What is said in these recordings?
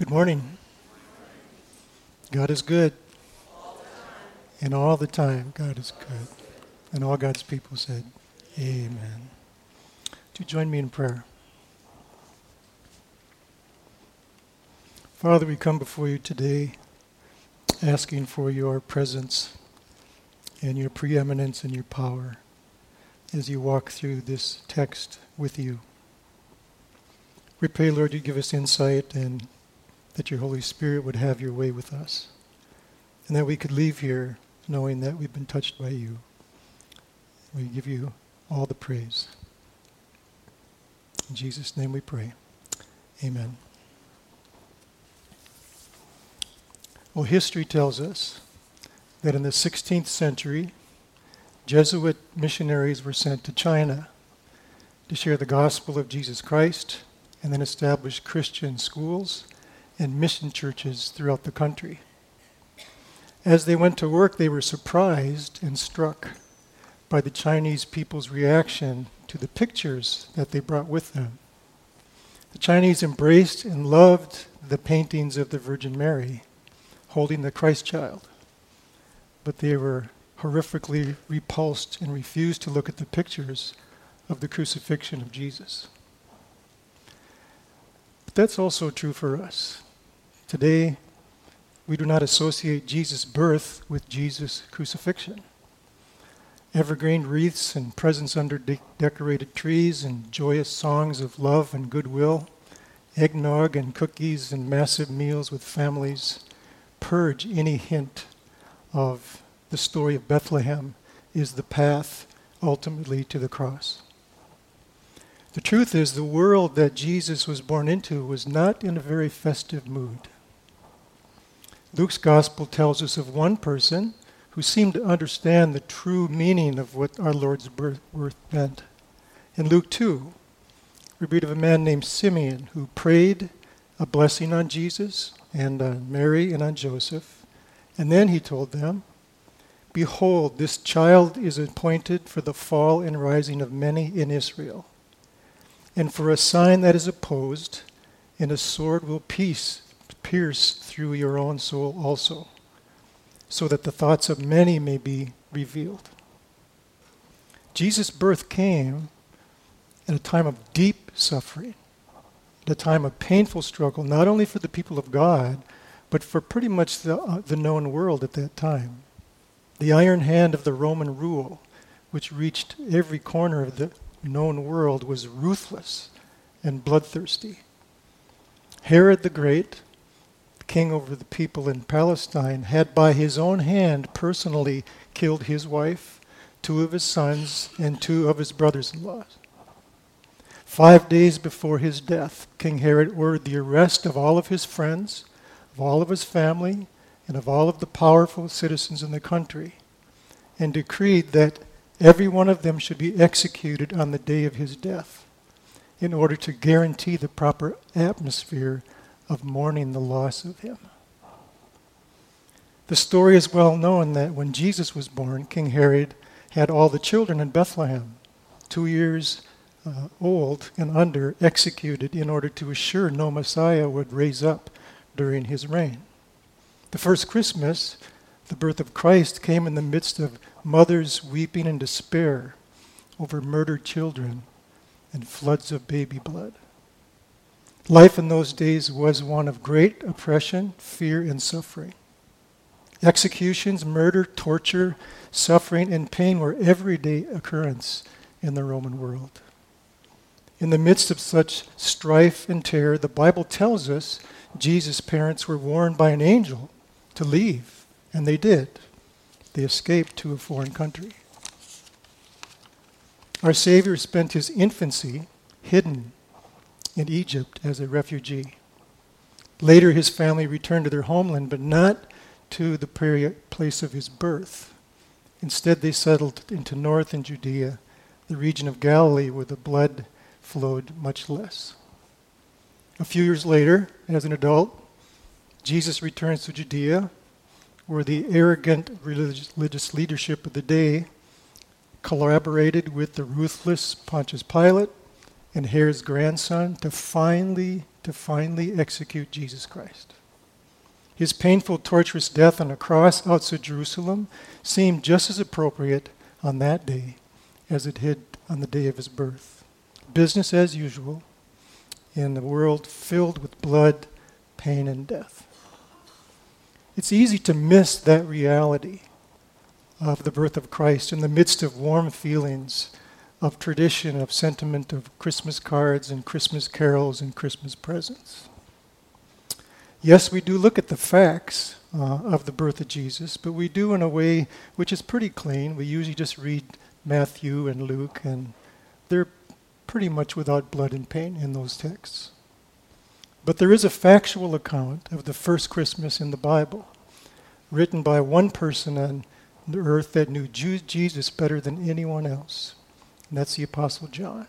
Good morning. God is good. And all the time, God is good. And all God's people said, Amen. Would you join me in prayer? Father, we come before you today asking for your presence and your preeminence and your power as you walk through this text with you. We pray, Lord, you give us insight and that your Holy Spirit would have your way with us. And that we could leave here knowing that we've been touched by you. We give you all the praise. In Jesus' name we pray. Amen. Well, history tells us that in the 16th century, Jesuit missionaries were sent to China to share the gospel of Jesus Christ and then establish Christian schools and mission churches throughout the country. As they went to work, they were surprised and struck by the Chinese people's reaction to the pictures that they brought with them. The Chinese embraced and loved the paintings of the Virgin Mary holding the Christ child, but they were horrifically repulsed and refused to look at the pictures of the crucifixion of Jesus. But that's also true for us. Today, we do not associate Jesus' birth with Jesus' crucifixion. Evergreen wreaths and presents under de- decorated trees and joyous songs of love and goodwill, eggnog and cookies and massive meals with families purge any hint of the story of Bethlehem is the path ultimately to the cross. The truth is, the world that Jesus was born into was not in a very festive mood. Luke's gospel tells us of one person who seemed to understand the true meaning of what our Lord's birth, meant. In Luke 2, we read of a man named Simeon who prayed a blessing on Jesus and on Mary and on Joseph. And then he told them, Behold, this child is appointed for the fall and rising of many in Israel, and for a sign that is opposed, and a sword will pierce pierce through your own soul also, so that the thoughts of many may be revealed. Jesus' birth came at a time of deep suffering, at a time of painful struggle, not only for the people of God, but for pretty much the, uh, the known world at that time. The iron hand of the Roman rule, which reached every corner of the known world, was ruthless and bloodthirsty. Herod the Great, king over the people in Palestine, had by his own hand personally killed his wife, two of his sons, and two of his brothers in law. Five days before his death, King Herod ordered the arrest of all of his friends, of all of his family, and of all of the powerful citizens in the country, and decreed that every one of them should be executed on the day of his death in order to guarantee the proper atmosphere of mourning the loss of him. The story is well known that when Jesus was born, King Herod had all the children in Bethlehem, two years uh, old and under, executed in order to assure no Messiah would raise up during his reign. The first Christmas, the birth of Christ, came in the midst of mothers weeping in despair over murdered children and floods of baby blood. Life in those days was one of great oppression, fear, and suffering. Executions, murder, torture, suffering, and pain were everyday occurrence in the Roman world. In the midst of such strife and terror, the Bible tells us Jesus' parents were warned by an angel to leave, and they did. They escaped to a foreign country. Our Savior spent his infancy hidden in Egypt as a refugee. Later, his family returned to their homeland, but not to the place of his birth. Instead, they settled into northern Judea, the region of Galilee where the blood flowed much less. A few years later, as an adult, Jesus returns to Judea, where the arrogant religious leadership of the day collaborated with the ruthless Pontius Pilate and Herod's grandson to finally, to finally execute Jesus Christ. His painful, torturous death on a cross outside Jerusalem seemed just as appropriate on that day as it did on the day of his birth. Business as usual in a world filled with blood, pain, and death. It's easy to miss that reality of the birth of Christ in the midst of warm feelings of tradition, of sentiment, of Christmas cards and Christmas carols and Christmas presents. Yes, we do look at the facts uh, of the birth of Jesus, but we do in a way which is pretty clean. We usually just read Matthew and Luke, and they're pretty much without blood and pain in those texts. But there is a factual account of the first Christmas in the Bible, written by one person on the earth that knew Jesus better than anyone else, and that's the Apostle John.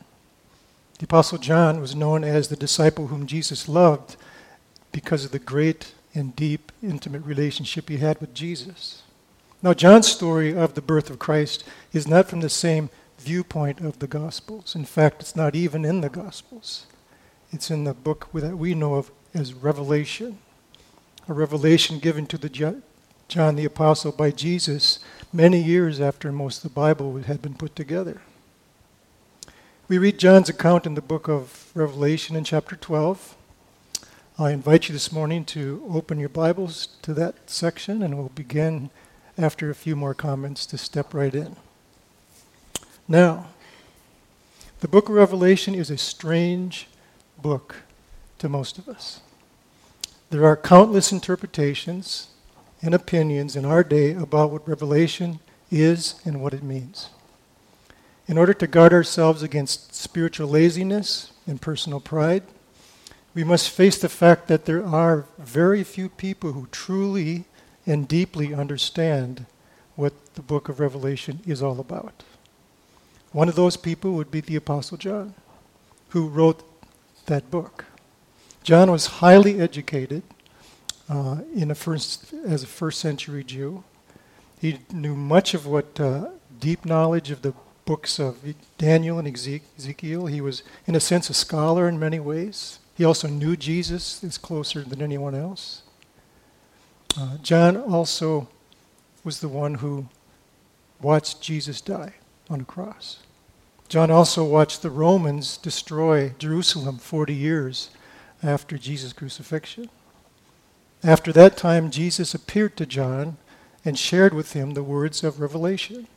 The Apostle John was known as the disciple whom Jesus loved because of the great and deep, intimate relationship he had with Jesus. Now, John's story of the birth of Christ is not from the same viewpoint of the Gospels. In fact, it's not even in the Gospels. It's in the book that we know of as Revelation, a revelation given to the John the Apostle by Jesus many years after most of the Bible had been put together. We read John's account in the book of Revelation in chapter 12. I invite you this morning to open your Bibles to that section, and we'll begin after a few more comments to step right in. Now, the book of Revelation is a strange book to most of us. There are countless interpretations and opinions in our day about what Revelation is and what it means. In order to guard ourselves against spiritual laziness and personal pride, we must face the fact that there are very few people who truly and deeply understand what the book of Revelation is all about. One of those people would be the Apostle John, who wrote that book. John was highly educated uh, in a first, as a first century Jew. He knew much of what uh, deep knowledge of the books of Daniel and Ezekiel. He was, in a sense, a scholar in many ways. He also knew Jesus is closer than anyone else. Uh, John also was the one who watched Jesus die on a cross. John also watched the Romans destroy Jerusalem 40 years after Jesus' crucifixion. After that time, Jesus appeared to John and shared with him the words of Revelation.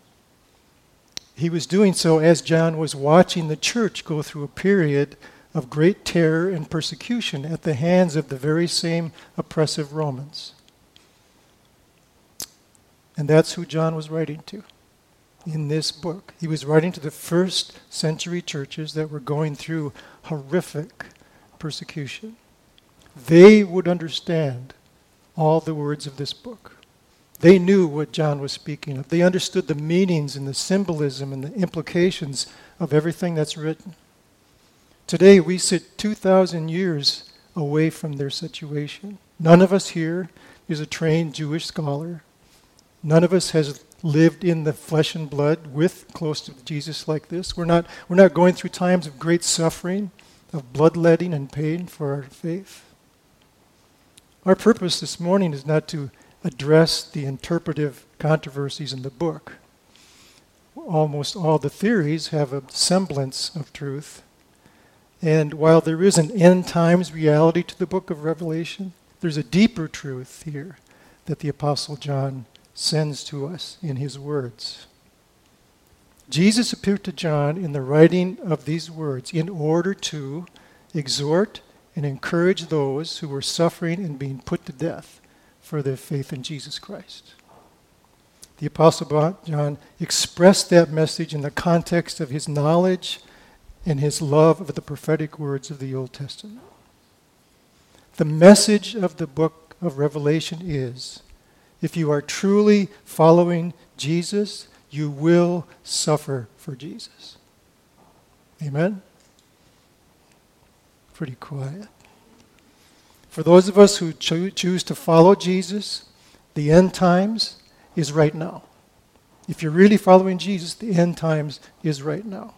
He was doing so as John was watching the church go through a period of great terror and persecution at the hands of the very same oppressive Romans. And that's who John was writing to in this book. He was writing to the first century churches that were going through horrific persecution they would understand all the words of this book. They knew what John was speaking of. They understood the meanings and the symbolism and the implications of everything that's written. Today, we sit 2,000 years away from their situation. None of us here is a trained Jewish scholar. None of us has lived in the flesh and blood with close to Jesus like this. We're not, we're not going through times of great suffering, of bloodletting and pain for our faith. Our purpose this morning is not to address the interpretive controversies in the book. Almost all the theories have a semblance of truth. And while there is an end times reality to the book of Revelation, there's a deeper truth here that the Apostle John sends to us in his words. Jesus appeared to John in the writing of these words in order to exhort and encourage those who were suffering and being put to death for their faith in Jesus Christ. The Apostle John expressed that message in the context of his knowledge and his love of the prophetic words of the Old Testament. The message of the book of Revelation is if you are truly following Jesus, you will suffer for Jesus. Amen? pretty quiet. For those of us who cho- choose to follow Jesus, the end times is right now. If you're really following Jesus, the end times is right now.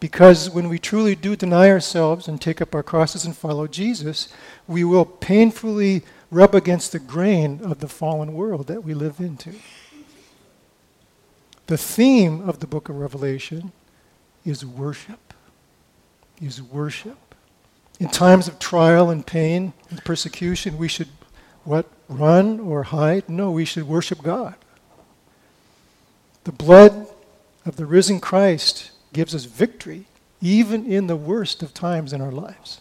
Because when we truly do deny ourselves and take up our crosses and follow Jesus, we will painfully rub against the grain of the fallen world that we live into. The theme of the book of Revelation is worship. Is worship. In times of trial and pain and persecution, we should what? Run or hide? No, we should worship God. The blood of the risen Christ gives us victory, even in the worst of times in our lives.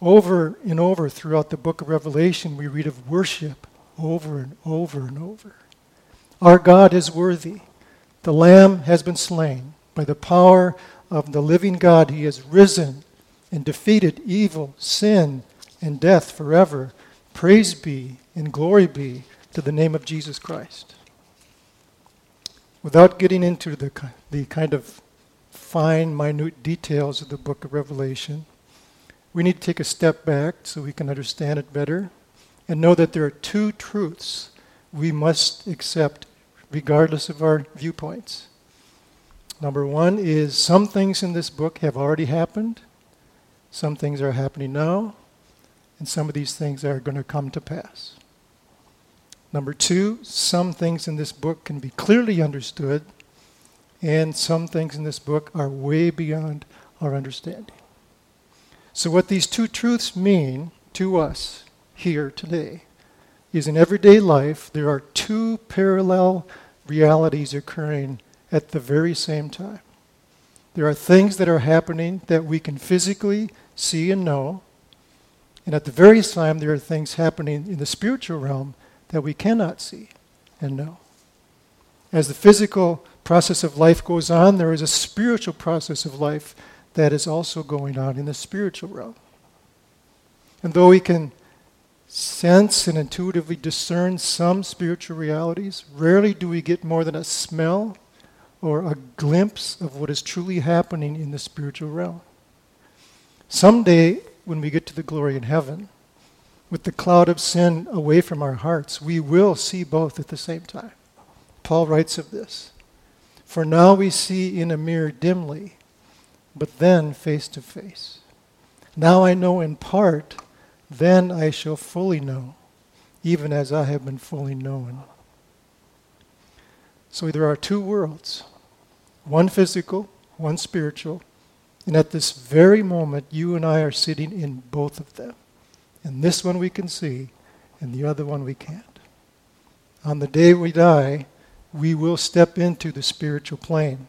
Over and over throughout the book of Revelation, we read of worship over and over and over. Our God is worthy. The Lamb has been slain. By the power of the living God, he has risen and defeated evil, sin, and death forever. Praise be and glory be to the name of Jesus Christ. Without getting into the, the kind of fine, minute details of the book of Revelation, we need to take a step back so we can understand it better and know that there are two truths we must accept regardless of our viewpoints. Number one is some things in this book have already happened, some things are happening now, and some of these things are going to come to pass. Number two, some things in this book can be clearly understood, and some things in this book are way beyond our understanding. So, what these two truths mean to us here today is in everyday life, there are two parallel realities occurring at the very same time. There are things that are happening that we can physically see and know, and at the very same time, there are things happening in the spiritual realm that we cannot see and know. As the physical process of life goes on, there is a spiritual process of life that is also going on in the spiritual realm. And though we can sense and intuitively discern some spiritual realities, rarely do we get more than a smell or a glimpse of what is truly happening in the spiritual realm. Someday, when we get to the glory in heaven, with the cloud of sin away from our hearts, we will see both at the same time. Paul writes of this For now we see in a mirror dimly, but then face to face. Now I know in part, then I shall fully know, even as I have been fully known. So there are two worlds one physical, one spiritual. And at this very moment, you and I are sitting in both of them. And this one we can see, and the other one we can't. On the day we die, we will step into the spiritual plane.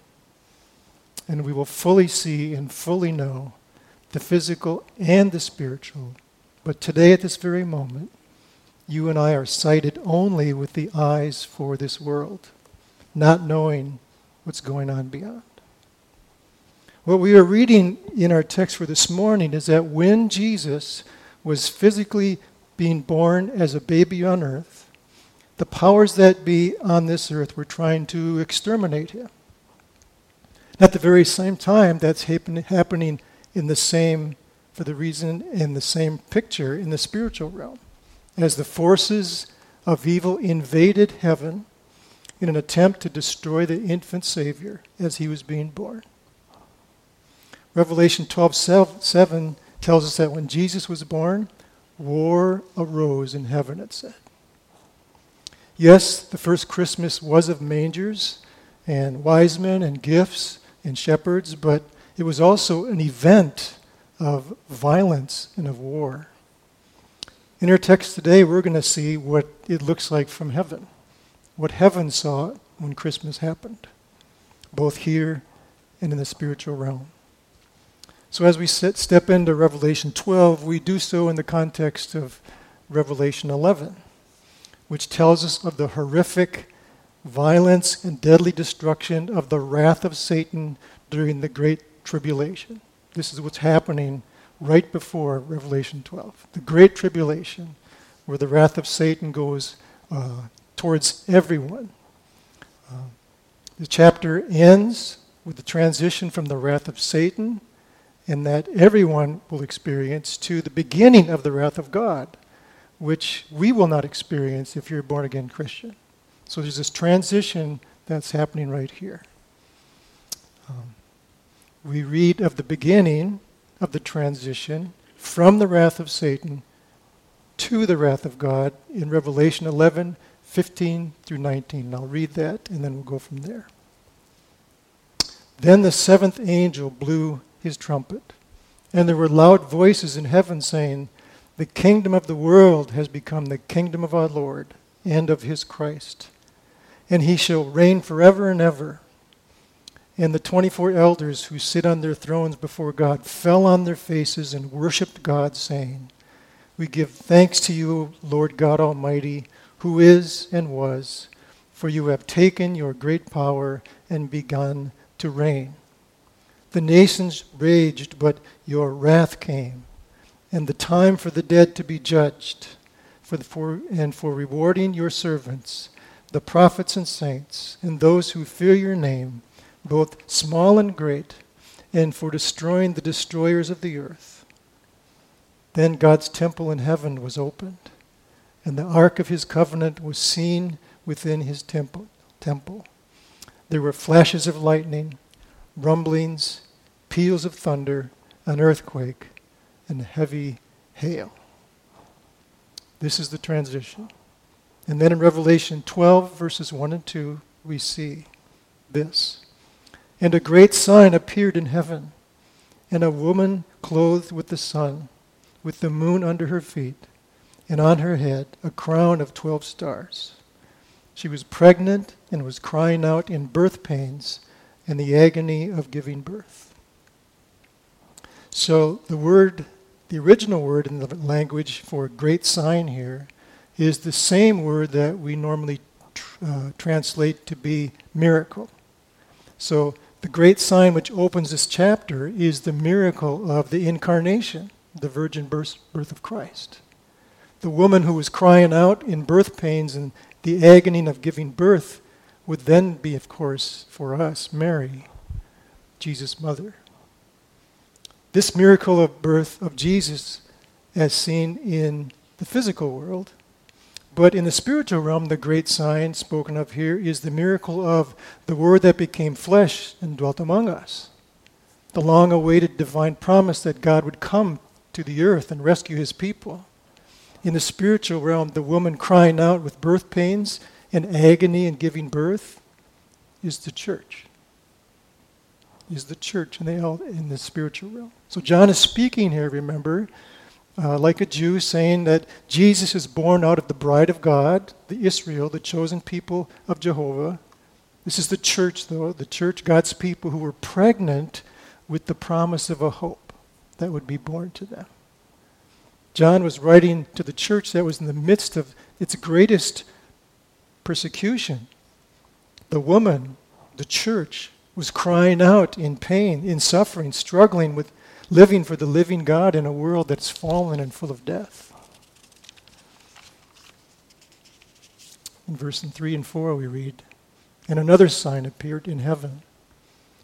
And we will fully see and fully know the physical and the spiritual. But today, at this very moment, you and I are sighted only with the eyes for this world, not knowing what's going on beyond. What we are reading in our text for this morning is that when Jesus was physically being born as a baby on earth, the powers that be on this earth were trying to exterminate him. At the very same time, that's happen- happening in the same, for the reason, in the same picture in the spiritual realm. As the forces of evil invaded heaven in an attempt to destroy the infant Savior as he was being born. Revelation 12 7 tells us that when Jesus was born, war arose in heaven, it said. Yes, the first Christmas was of mangers and wise men and gifts and shepherds, but it was also an event of violence and of war. In our text today, we're going to see what it looks like from heaven, what heaven saw when Christmas happened, both here and in the spiritual realm. So as we sit, step into Revelation 12, we do so in the context of Revelation 11, which tells us of the horrific violence and deadly destruction of the wrath of Satan during the Great Tribulation. This is what's happening right before Revelation 12. The Great Tribulation, where the wrath of Satan goes uh, towards everyone. Uh, the chapter ends with the transition from the wrath of Satan and that everyone will experience to the beginning of the wrath of God, which we will not experience if you're a born again Christian. So there's this transition that's happening right here. Um, we read of the beginning of the transition from the wrath of Satan to the wrath of God in Revelation 11, 15 through 19. I'll read that and then we'll go from there. Then the seventh angel blew his trumpet, and there were loud voices in heaven saying, The kingdom of the world has become the kingdom of our Lord and of his Christ, and he shall reign forever and ever. And the 24 elders who sit on their thrones before God fell on their faces and worshiped God, saying, We give thanks to you, Lord God Almighty, who is and was, for you have taken your great power and begun to reign. The nations raged, but your wrath came, and the time for the dead to be judged, for, the, for and for rewarding your servants, the prophets and saints, and those who fear your name, both small and great, and for destroying the destroyers of the earth. Then God's temple in heaven was opened, and the ark of his covenant was seen within his temple. temple. There were flashes of lightning, rumblings, peals of thunder, an earthquake, and heavy hail. This is the transition. And then in Revelation 12, verses 1 and 2, we see this. And a great sign appeared in heaven, and a woman clothed with the sun, with the moon under her feet, and on her head a crown of 12 stars. She was pregnant and was crying out in birth pains and the agony of giving birth. So the word, the original word in the language for great sign here is the same word that we normally tr- uh, translate to be miracle. So the great sign which opens this chapter is the miracle of the incarnation, the virgin birth, birth of Christ. The woman who was crying out in birth pains and the agony of giving birth would then be, of course, for us, Mary, Jesus' mother. This miracle of birth of Jesus, as seen in the physical world, but in the spiritual realm, the great sign spoken of here is the miracle of the Word that became flesh and dwelt among us. The long awaited divine promise that God would come to the earth and rescue his people in the spiritual realm, the woman crying out with birth pains and agony and giving birth is the church. Is the church in the, in the spiritual realm. So John is speaking here, remember, uh, like a Jew, saying that Jesus is born out of the bride of God, the Israel, the chosen people of Jehovah. This is the church, though, the church, God's people who were pregnant with the promise of a hope that would be born to them. John was writing to the church that was in the midst of its greatest persecution. The woman, the church, was crying out in pain, in suffering, struggling with living for the living God in a world that's fallen and full of death. In verse 3 and 4 we read, And another sign appeared in heaven.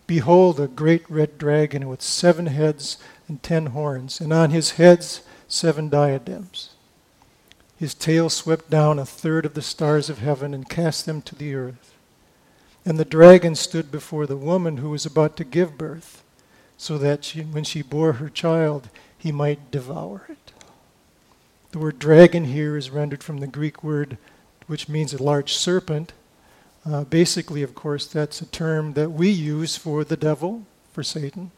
Behold, a great red dragon with seven heads and ten horns, and on his heads seven diadems. His tail swept down a third of the stars of heaven and cast them to the earth. And the dragon stood before the woman who was about to give birth, so that she, when she bore her child, he might devour it. The word dragon here is rendered from the Greek word which means a large serpent. Uh, basically, of course, that's a term that we use for the devil, for Satan.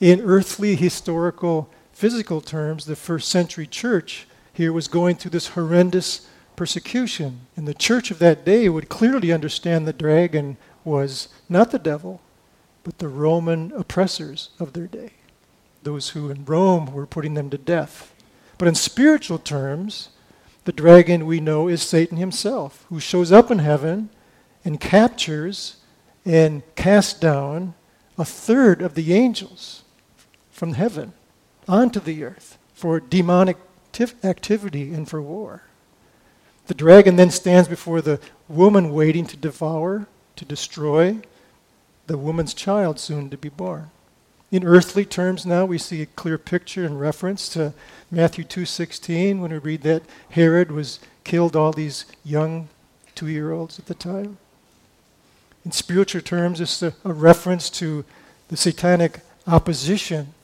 In earthly historical physical terms, the first century church here was going through this horrendous persecution. And the church of that day would clearly understand the dragon was not the devil, but the Roman oppressors of their day, those who in Rome were putting them to death. But in spiritual terms, the dragon we know is Satan himself, who shows up in heaven and captures and casts down a third of the angels from heaven onto the earth for demonic activity and for war. The dragon then stands before the woman waiting to devour, to destroy the woman's child soon to be born. In earthly terms now we see a clear picture and reference to Matthew 2:16 when we read that Herod was killed all these young 2-year-olds at the time. In spiritual terms it's a, a reference to the satanic opposition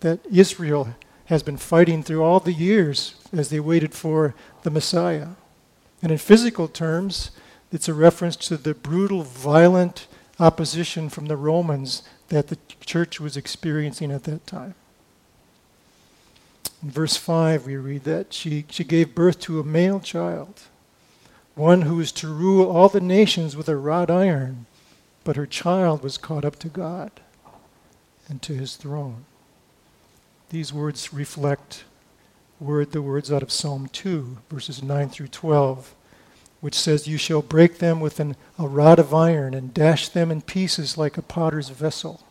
that Israel has been fighting through all the years as they waited for the Messiah. And in physical terms, it's a reference to the brutal, violent opposition from the Romans that the church was experiencing at that time. In verse 5, we read that she, she gave birth to a male child, one who was to rule all the nations with a rod iron, but her child was caught up to God and to his throne. These words reflect word the words out of Psalm 2, verses 9 through 12, which says, You shall break them with an, a rod of iron and dash them in pieces like a potter's vessel.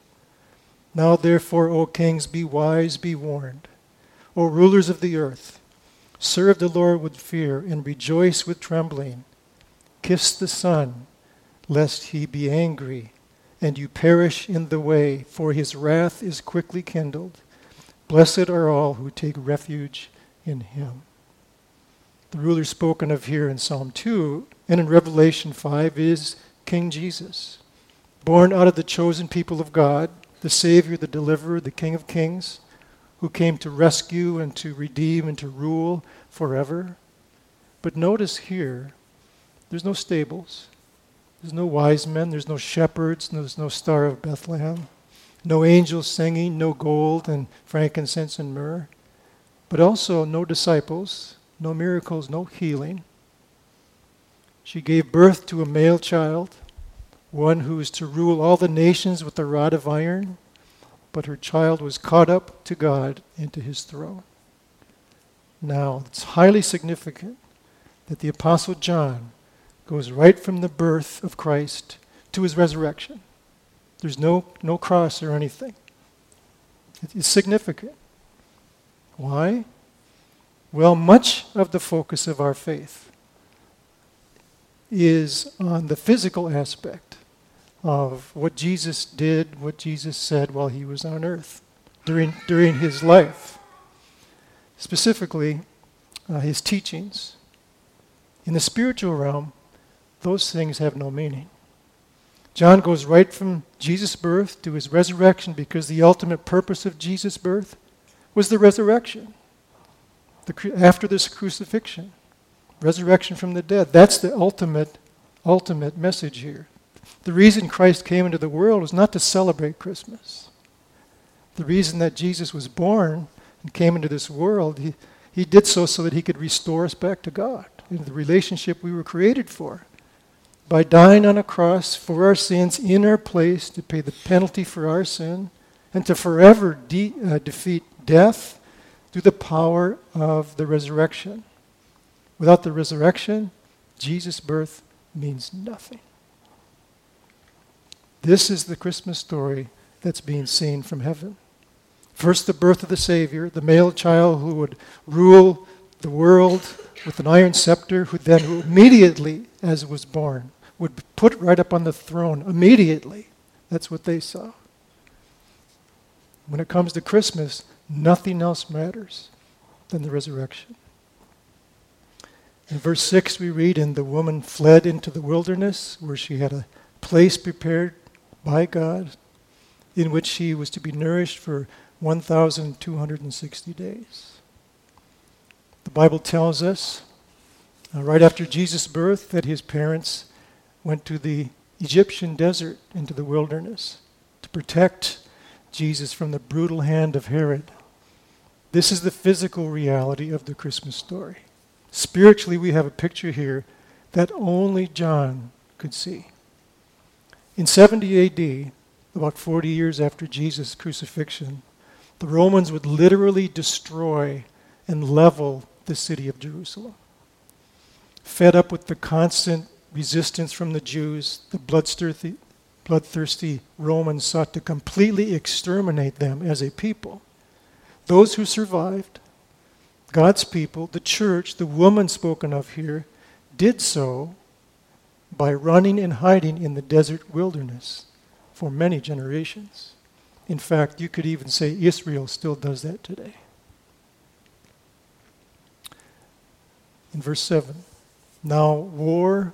Now, therefore, O kings, be wise, be warned. O rulers of the earth, serve the Lord with fear and rejoice with trembling. Kiss the Son, lest he be angry and you perish in the way, for his wrath is quickly kindled. Blessed are all who take refuge in him. The ruler spoken of here in Psalm 2 and in Revelation 5 is King Jesus, born out of the chosen people of God, the Savior, the Deliverer, the King of Kings, who came to rescue and to redeem and to rule forever. But notice here, there's no stables, there's no wise men, there's no shepherds, there's no star of Bethlehem, no angels singing, no gold and frankincense and myrrh, but also no disciples, no miracles, no healing. She gave birth to a male child, one who is to rule all the nations with a rod of iron, but her child was caught up to God into his throne. Now, it's highly significant that the Apostle John goes right from the birth of Christ to his resurrection. There's no, no cross or anything. It's significant. Why? Well, much of the focus of our faith is on the physical aspect of what Jesus did, what Jesus said while he was on earth during, during his life. Specifically, uh, his teachings. In the spiritual realm, those things have no meaning. John goes right from Jesus' birth to his resurrection because the ultimate purpose of Jesus' birth was the resurrection. The, after this crucifixion, resurrection from the dead. That's the ultimate, ultimate message here. The reason Christ came into the world was not to celebrate Christmas. The reason that Jesus was born and came into this world, he, he did so so that he could restore us back to God, into the relationship we were created for by dying on a cross for our sins in our place to pay the penalty for our sin and to forever de- uh, defeat death through the power of the resurrection. Without the resurrection, Jesus' birth means nothing. This is the Christmas story that's being seen from heaven. First, the birth of the Savior, the male child who would rule the world with an iron scepter, who then immediately, as it was born, would be put right up on the throne immediately. That's what they saw. When it comes to Christmas, nothing else matters than the resurrection. In verse 6, we read, And the woman fled into the wilderness, where she had a place prepared by God, in which she was to be nourished for 1,260 days. The Bible tells us, uh, right after Jesus' birth, that his parents went to the Egyptian desert, into the wilderness, to protect Jesus from the brutal hand of Herod. This is the physical reality of the Christmas story. Spiritually, we have a picture here that only John could see. In 70 AD, about 40 years after Jesus' crucifixion, the Romans would literally destroy and level the city of Jerusalem. Fed up with the constant resistance from the Jews, the bloodthirsty, bloodthirsty Romans sought to completely exterminate them as a people. Those who survived, God's people, the church, the woman spoken of here, did so by running and hiding in the desert wilderness for many generations. In fact, you could even say Israel still does that today. In verse 7, now war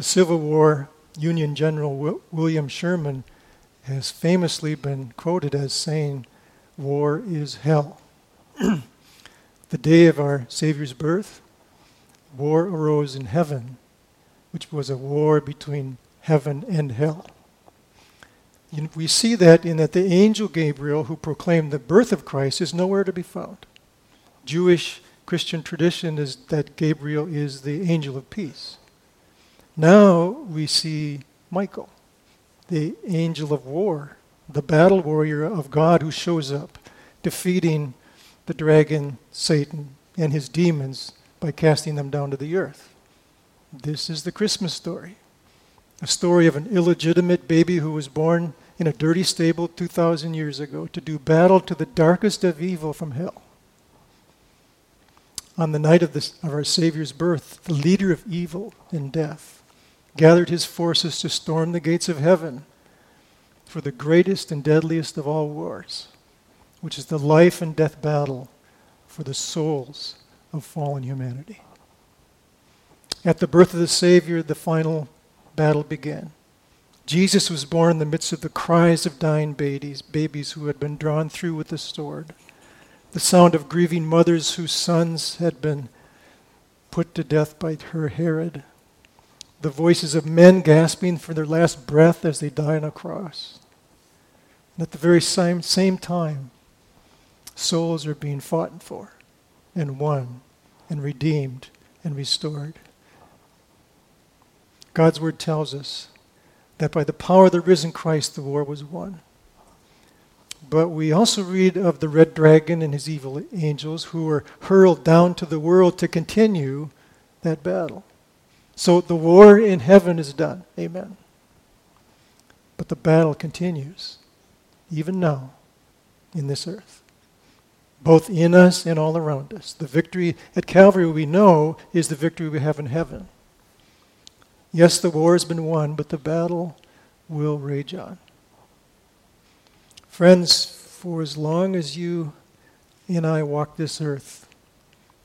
The Civil War Union General William Sherman has famously been quoted as saying, War is hell. the day of our Savior's birth, war arose in heaven, which was a war between heaven and hell. We see that in that the angel Gabriel, who proclaimed the birth of Christ, is nowhere to be found. Jewish Christian tradition is that Gabriel is the angel of peace. Now we see Michael, the angel of war, the battle warrior of God who shows up, defeating the dragon, Satan, and his demons by casting them down to the earth. This is the Christmas story. A story of an illegitimate baby who was born in a dirty stable 2,000 years ago to do battle to the darkest of evil from hell. On the night of, this, of our Savior's birth, the leader of evil and death gathered his forces to storm the gates of heaven for the greatest and deadliest of all wars, which is the life and death battle for the souls of fallen humanity. At the birth of the Savior, the final battle began. Jesus was born in the midst of the cries of dying babies, babies who had been drawn through with the sword, the sound of grieving mothers whose sons had been put to death by her Herod, the voices of men gasping for their last breath as they die on a cross. And at the very same, same time, souls are being fought for and won and redeemed and restored. God's word tells us that by the power of the risen Christ, the war was won. But we also read of the red dragon and his evil angels who were hurled down to the world to continue that battle. So the war in heaven is done. Amen. But the battle continues, even now, in this earth, both in us and all around us. The victory at Calvary we know is the victory we have in heaven. Yes, the war has been won, but the battle will rage on. Friends, for as long as you and I walk this earth,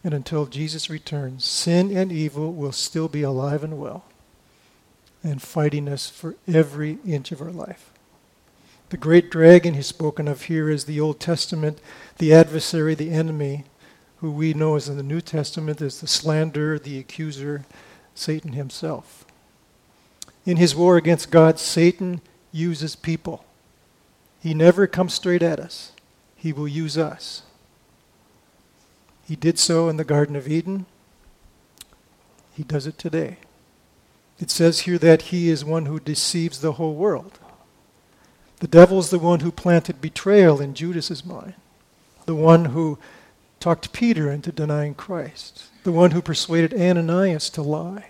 and until Jesus returns, sin and evil will still be alive and well and fighting us for every inch of our life. The great dragon he's spoken of here is the Old Testament, the adversary, the enemy, who we know as in the New Testament as the slanderer, the accuser, Satan himself. In his war against God, Satan uses people. He never comes straight at us. He will use us. He did so in the Garden of Eden. He does it today. It says here that he is one who deceives the whole world. The devil is the one who planted betrayal in Judas's mind, the one who talked Peter into denying Christ, the one who persuaded Ananias to lie.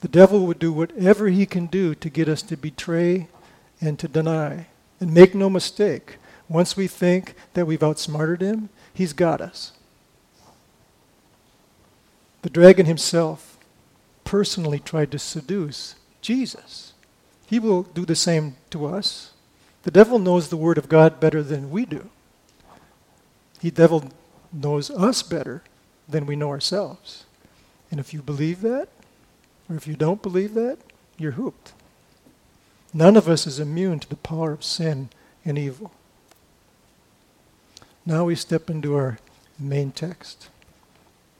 The devil would do whatever he can do to get us to betray and to deny. And make no mistake, once we think that we've outsmarted him, he's got us. The dragon himself personally tried to seduce Jesus. He will do the same to us. The devil knows the Word of God better than we do. The devil knows us better than we know ourselves. And if you believe that, or if you don't believe that, you're hooked. None of us is immune to the power of sin and evil. Now we step into our main text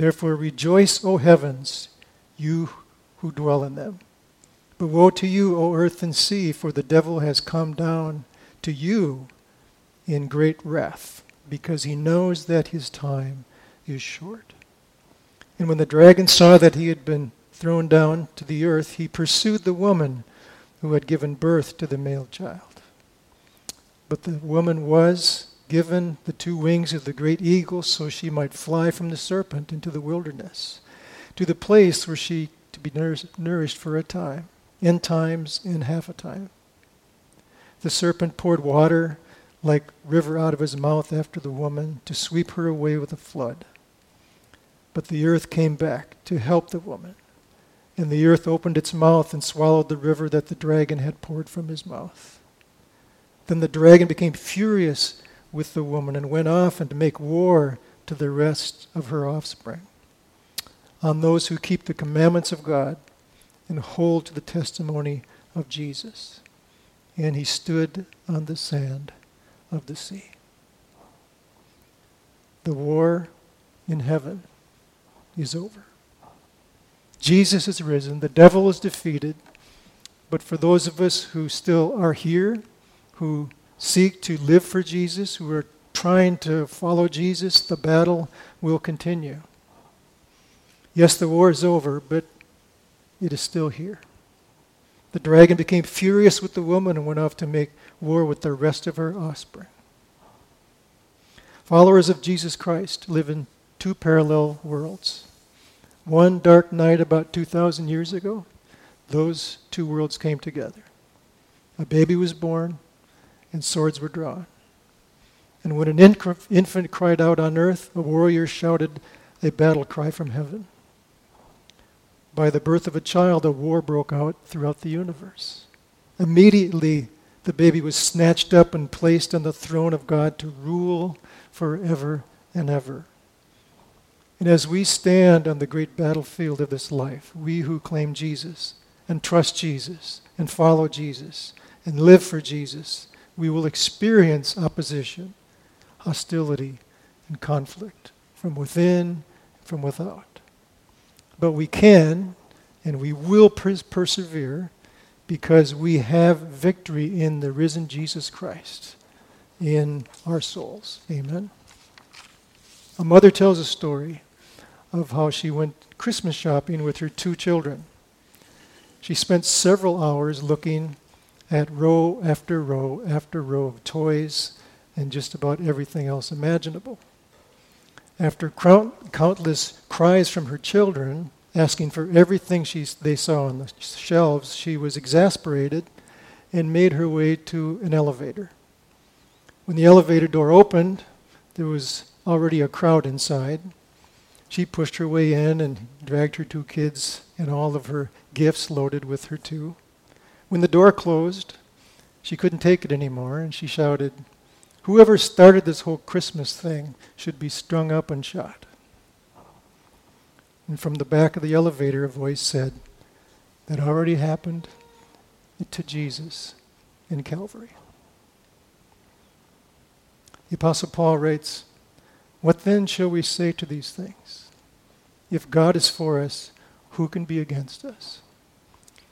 Therefore rejoice, O heavens, you who dwell in them. But woe to you, O earth and sea, for the devil has come down to you in great wrath, because he knows that his time is short. And when the dragon saw that he had been thrown down to the earth, he pursued the woman who had given birth to the male child. But the woman was given the two wings of the great eagle so she might fly from the serpent into the wilderness, to the place where she to be nourished for a time, in times, in half a time. The serpent poured water like river out of his mouth after the woman to sweep her away with a flood. But the earth came back to help the woman, and the earth opened its mouth and swallowed the river that the dragon had poured from his mouth. Then the dragon became furious with the woman and went off and to make war to the rest of her offspring, on those who keep the commandments of God and hold to the testimony of Jesus. And he stood on the sand of the sea. The war in heaven is over. Jesus is risen, the devil is defeated, but for those of us who still are here, who seek to live for Jesus, who are trying to follow Jesus, the battle will continue. Yes, the war is over, but it is still here. The dragon became furious with the woman and went off to make war with the rest of her offspring. Followers of Jesus Christ live in two parallel worlds. One dark night about 2,000 years ago, those two worlds came together. A baby was born, and swords were drawn. And when an infant cried out on earth, a warrior shouted a battle cry from heaven. By the birth of a child, a war broke out throughout the universe. Immediately, the baby was snatched up and placed on the throne of God to rule forever and ever. And as we stand on the great battlefield of this life, we who claim Jesus and trust Jesus and follow Jesus and live for Jesus, we will experience opposition, hostility, and conflict from within, from without. But we can and we will pers- persevere because we have victory in the risen Jesus Christ in our souls. Amen. A mother tells a story of how she went Christmas shopping with her two children. She spent several hours looking at row after row after row of toys and just about everything else imaginable. After countless cries from her children, asking for everything she, they saw on the shelves, she was exasperated and made her way to an elevator. When the elevator door opened, there was already a crowd inside. She pushed her way in and dragged her two kids and all of her gifts loaded with her too. When the door closed, she couldn't take it anymore, and she shouted, Whoever started this whole Christmas thing should be strung up and shot. And from the back of the elevator, a voice said, That already happened to Jesus in Calvary. The Apostle Paul writes, What then shall we say to these things? If God is for us, who can be against us?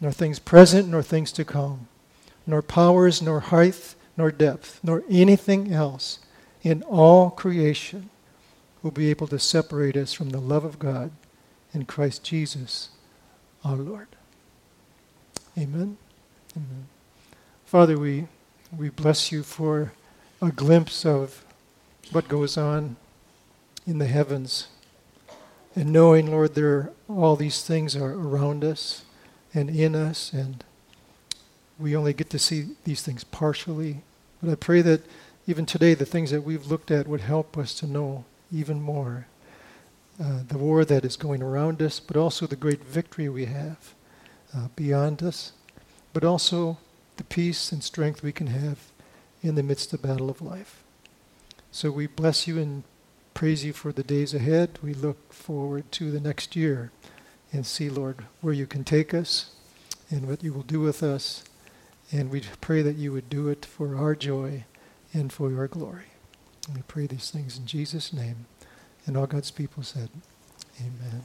nor things present, nor things to come, nor powers, nor height, nor depth, nor anything else in all creation will be able to separate us from the love of God in Christ Jesus our Lord. Amen. Amen. Father, we, we bless you for a glimpse of what goes on in the heavens. And knowing, Lord, there all these things are around us and in us, and we only get to see these things partially. But I pray that even today, the things that we've looked at would help us to know even more uh, the war that is going around us, but also the great victory we have uh, beyond us, but also the peace and strength we can have in the midst of battle of life. So we bless you and praise you for the days ahead. We look forward to the next year and see, Lord, where you can take us and what you will do with us. And we pray that you would do it for our joy and for your glory. And we pray these things in Jesus' name. And all God's people said, Amen.